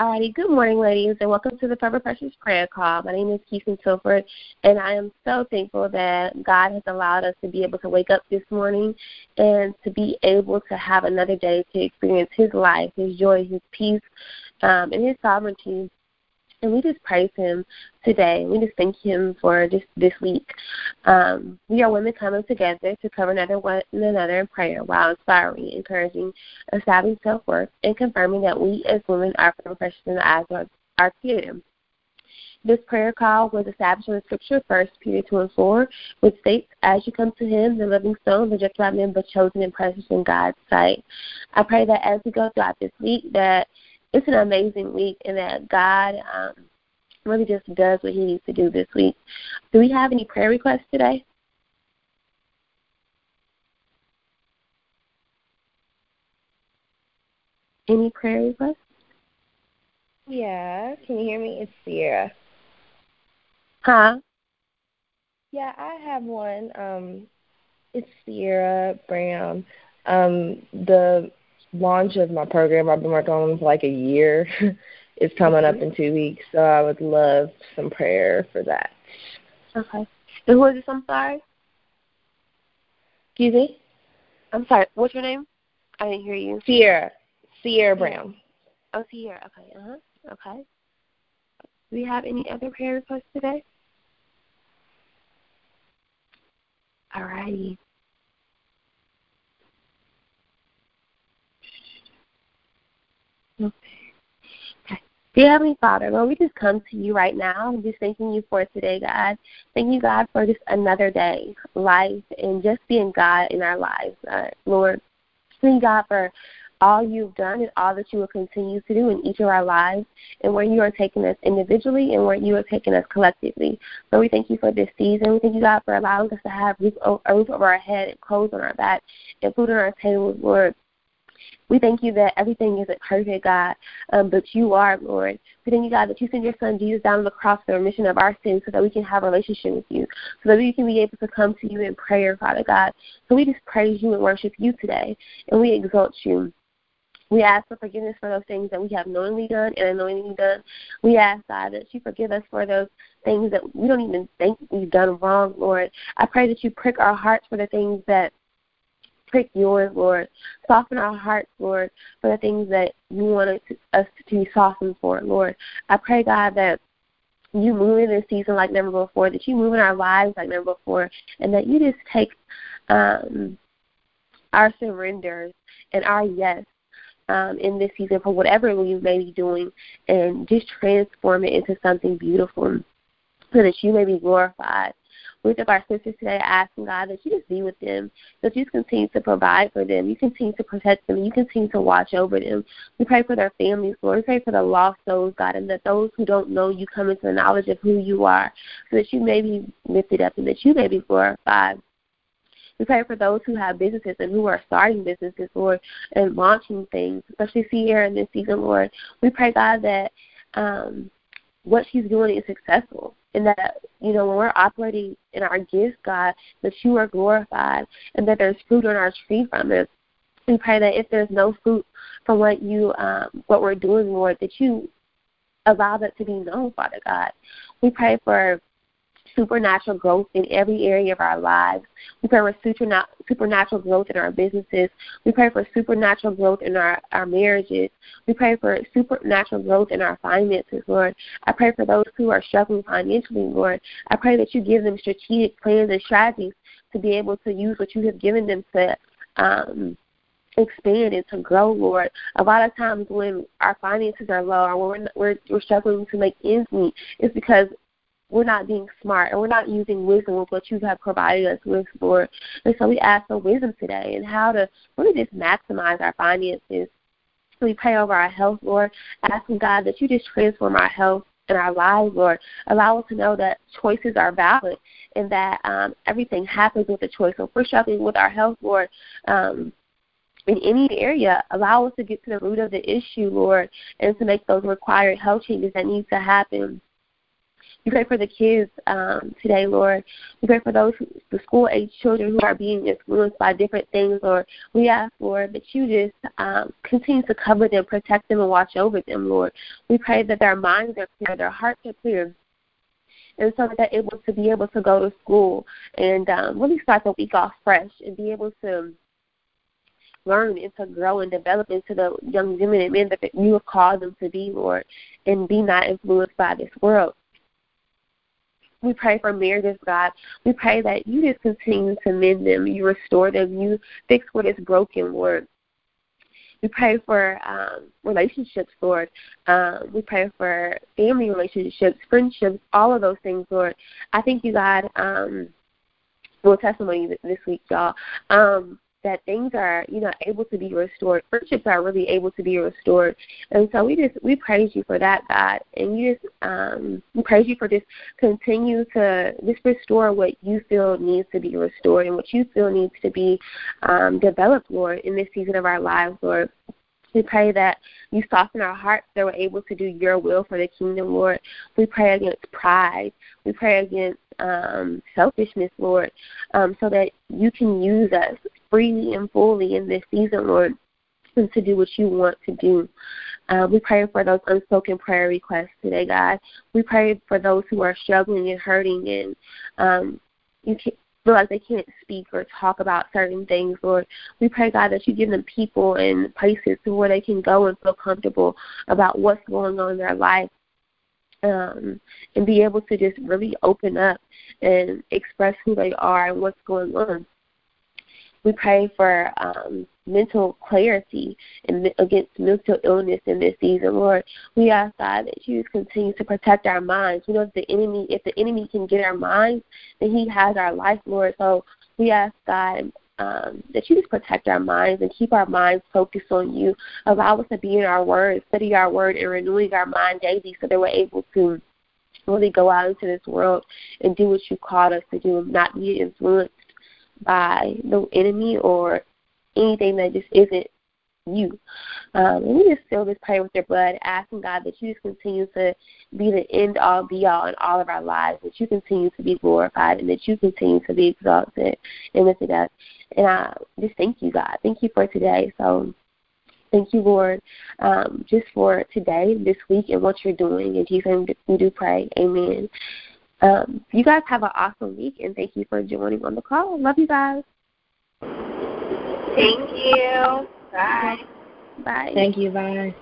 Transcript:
Alrighty, good morning, ladies, and welcome to the Forever Precious Prayer Call. My name is Keisha Tilford, and I am so thankful that God has allowed us to be able to wake up this morning and to be able to have another day to experience His life, His joy, His peace, um, and His sovereignty and we just praise him today. We just thank him for just this week. Um, we are women coming together to cover another one another in prayer while inspiring, encouraging, establishing self worth, and confirming that we as women are precious in the eyes of our Creator. This prayer call was established in the scripture, 1 Peter 2 and 4, which states, As you come to him, the living stone, rejected by men, but chosen and precious in God's sight. I pray that as we go throughout this week, that it's an amazing week and that God um, really just does what He needs to do this week. Do we have any prayer requests today? Any prayer requests? Yeah, can you hear me? It's Sierra. Huh? Yeah, I have one. Um, it's Sierra Brown. Um, the launch of my program I've been working on for like a year is coming up in two weeks, so I would love some prayer for that. Okay. And who is this? I'm sorry. Excuse me. I'm sorry. What's your name? I didn't hear you. Sierra. Sierra Brown. Oh, Sierra. Okay. Uh huh. Okay. Do we have any other prayer requests today? All righty. Dear Heavenly Father, Lord, we just come to you right now, We're just thanking you for today, God. Thank you, God, for just another day, life, and just being God in our lives, uh, Lord. Thank God for all you've done and all that you will continue to do in each of our lives and where you are taking us individually and where you are taking us collectively. So we thank you for this season. We thank you, God, for allowing us to have a roof over our head and clothes on our back and food on our table, Lord. We thank you that everything isn't perfect, God, um, but you are, Lord. We thank you, God, that you sent your son Jesus down on the cross for the remission of our sins so that we can have a relationship with you, so that we can be able to come to you in prayer, Father God. So we just praise you and worship you today, and we exalt you. We ask for forgiveness for those things that we have knowingly done and unknowingly done. We ask, God, that you forgive us for those things that we don't even think we've done wrong, Lord. I pray that you prick our hearts for the things that prick yours, Lord. Soften our hearts, Lord, for the things that you want us to be softened for, Lord. I pray, God, that you move in this season like never before, that you move in our lives like never before, and that you just take um, our surrenders and our yes um, in this season for whatever we may be doing and just transform it into something beautiful so that you may be glorified lift up our sisters today, asking God that you just be with them, that you continue to provide for them, you continue to protect them, you continue to watch over them. We pray for their families, Lord. We pray for the lost souls, God, and that those who don't know you come into the knowledge of who you are, so that you may be lifted up and that you may be glorified. We pray for those who have businesses and who are starting businesses, Lord, and launching things, especially Sierra in this season, Lord. We pray, God, that um, what she's doing is successful and that you know when we're operating in our gifts, God, that you are glorified and that there's fruit on our tree from it. We pray that if there's no fruit from what you um, what we're doing, Lord, that you allow that to be known, Father God. We pray for supernatural growth in every area of our lives. We pray for supernatural growth in our businesses. We pray for supernatural growth in our, our marriages. We pray for supernatural growth in our finances, Lord. I pray for those who are struggling financially, Lord. I pray that you give them strategic plans and strategies to be able to use what you have given them to um, expand and to grow, Lord. A lot of times when our finances are low or when we're, we're, we're struggling to make ends meet, it's because we're not being smart and we're not using wisdom with what you have provided us with, Lord. And so we ask for wisdom today and how to really just maximize our finances. We pray over our health, Lord, asking God that you just transform our health and our lives, Lord. Allow us to know that choices are valid and that um, everything happens with a choice. So if we're struggling with our health, Lord, um, in any area, allow us to get to the root of the issue, Lord, and to make those required health changes that need to happen. We pray for the kids um, today, Lord. We pray for those, who, the school age children who are being influenced by different things, Lord. We ask, Lord, that you just um, continue to cover them, protect them, and watch over them, Lord. We pray that their minds are clear, their hearts are clear, and so that they're able to be able to go to school and um, really start the week off fresh and be able to learn and to grow and develop into the young women and men that you have called them to be, Lord, and be not influenced by this world. We pray for marriages, God. We pray that you just continue to mend them, you restore them, you fix what is broken, Lord. We pray for um, relationships, Lord. Um, we pray for family relationships, friendships, all of those things, Lord. I thank you, God. Um, well, testimony this week, y'all. Um, that things are, you know, able to be restored. Friendships are really able to be restored. And so we just we praise you for that, God. And you just um we praise you for just continue to just restore what you feel needs to be restored and what you feel needs to be um developed, Lord, in this season of our lives, Lord. We pray that you soften our hearts that we're able to do your will for the kingdom, Lord. We pray against pride. We pray against um, selfishness, Lord, um, so that you can use us freely and fully in this season, Lord, and to do what you want to do. Uh, we pray for those unspoken prayer requests today, God. We pray for those who are struggling and hurting and um, you can, feel like they can't speak or talk about certain things, Lord. We pray, God, that you give them people and places to where they can go and feel comfortable about what's going on in their life. Um, and be able to just really open up and express who they are and what's going on. We pray for um, mental clarity and against mental illness in this season, Lord. We ask God that you continue to protect our minds. We know that the enemy, if the enemy can get our minds, then he has our life, Lord. So we ask God um, that you just protect our minds and keep our minds focused on you. Allow us to be in our word, study our word, and renewing our mind daily so that we're able to really go out into this world and do what you called us to do, not be influenced by the enemy or anything that just isn't you. Um, and we just fill this prayer with your blood, asking God that you just continue to be the end all be all in all of our lives, that you continue to be glorified and that you continue to be exalted and lifted up. And I just thank you, God. Thank you for today. So thank you, Lord, um, just for today, this week, and what you're doing. In Jesus' name we do pray. Amen. Um, you guys have an awesome week, and thank you for joining on the call. Love you guys. Thank you. Bye. Bye. Thank you. Bye.